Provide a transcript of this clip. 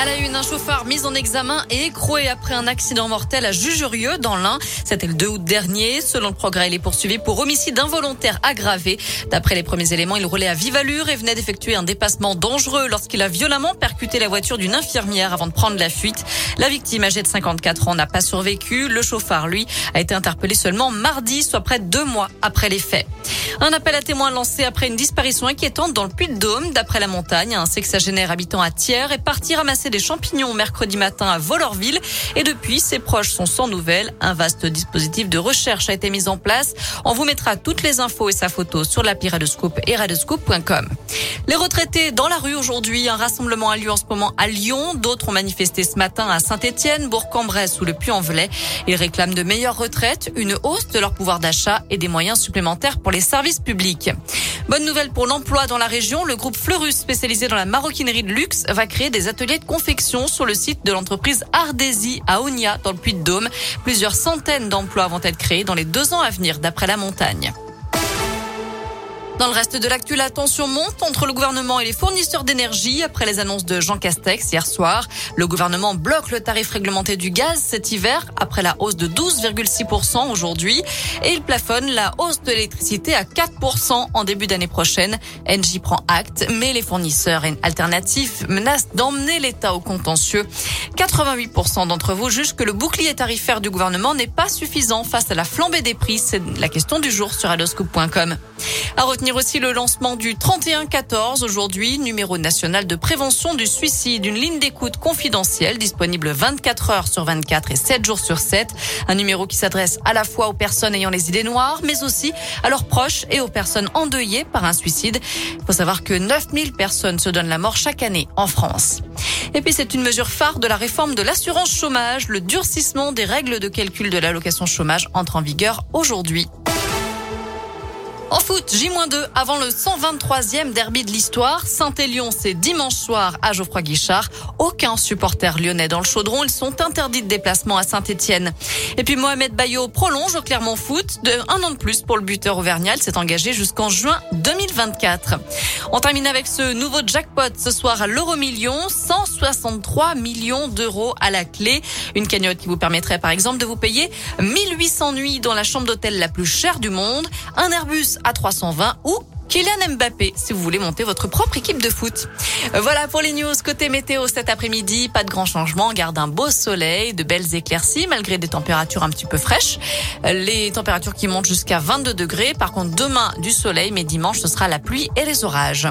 À la une, un chauffeur mis en examen et écroué après un accident mortel à Jujurieux dans l'Ain. C'était le 2 août dernier. Selon le progrès, il est poursuivi pour homicide involontaire aggravé. D'après les premiers éléments, il roulait à vive allure et venait d'effectuer un dépassement dangereux lorsqu'il a violemment percuté la voiture d'une infirmière avant de prendre la fuite. La victime, âgée de 54 ans, n'a pas survécu. Le chauffeur, lui, a été interpellé seulement mardi, soit près de deux mois après les faits. Un appel à témoins lancé après une disparition inquiétante dans le Puy-de-Dôme. D'après la montagne, un sexagénaire habitant à Thiers est parti ramasser des champignons mercredi matin à Volorville. Et depuis, ses proches sont sans nouvelles. Un vaste dispositif de recherche a été mis en place. On vous mettra toutes les infos et sa photo sur l'appli Radescoop et radescoop.com. Les retraités dans la rue aujourd'hui. Un rassemblement a lieu en ce moment à Lyon. D'autres ont manifesté ce matin à Saint-Etienne, Bourg-en-Bresse ou le Puy-en-Velay. Ils réclament de meilleures retraites, une hausse de leur pouvoir d'achat et des moyens supplémentaires pour les services public. Bonne nouvelle pour l'emploi dans la région. Le groupe Fleurus, spécialisé dans la maroquinerie de luxe, va créer des ateliers de confection sur le site de l'entreprise Ardesi à Onia, dans le Puy-de-Dôme. Plusieurs centaines d'emplois vont être créés dans les deux ans à venir, d'après la montagne. Dans le reste de l'actu, la tension monte entre le gouvernement et les fournisseurs d'énergie après les annonces de Jean Castex hier soir. Le gouvernement bloque le tarif réglementé du gaz cet hiver après la hausse de 12,6% aujourd'hui et il plafonne la hausse de l'électricité à 4% en début d'année prochaine. Engie prend acte, mais les fournisseurs alternatifs menacent d'emmener l'État au contentieux. 88% d'entre vous jugent que le bouclier tarifaire du gouvernement n'est pas suffisant face à la flambée des prix. C'est la question du jour sur adoscoop.com. À retenir aussi le lancement du 3114 aujourd'hui, numéro national de prévention du suicide, une ligne d'écoute confidentielle disponible 24 heures sur 24 et 7 jours sur 7. Un numéro qui s'adresse à la fois aux personnes ayant les idées noires, mais aussi à leurs proches et aux personnes endeuillées par un suicide. Il faut savoir que 9000 personnes se donnent la mort chaque année en France. Et puis c'est une mesure phare de la réforme de l'assurance chômage. Le durcissement des règles de calcul de l'allocation chômage entre en vigueur aujourd'hui. En foot, J-2 avant le 123e derby de l'histoire. Saint-Élion, c'est dimanche soir à Geoffroy Guichard. Aucun supporter lyonnais dans le chaudron. Ils sont interdits de déplacement à Saint-Etienne. Et puis Mohamed Bayo prolonge au Clermont Foot de un an de plus pour le buteur auvergnal. s'est engagé jusqu'en juin 2024. On termine avec ce nouveau jackpot ce soir à l'euro million. 163 millions d'euros à la clé. Une cagnotte qui vous permettrait par exemple de vous payer 1800 nuits dans la chambre d'hôtel la plus chère du monde. Un Airbus à 320 ou Kylian Mbappé si vous voulez monter votre propre équipe de foot. Euh, voilà pour les news côté météo cet après-midi. Pas de grands changements. On garde un beau soleil, de belles éclaircies malgré des températures un petit peu fraîches. Euh, les températures qui montent jusqu'à 22 degrés. Par contre, demain du soleil, mais dimanche ce sera la pluie et les orages.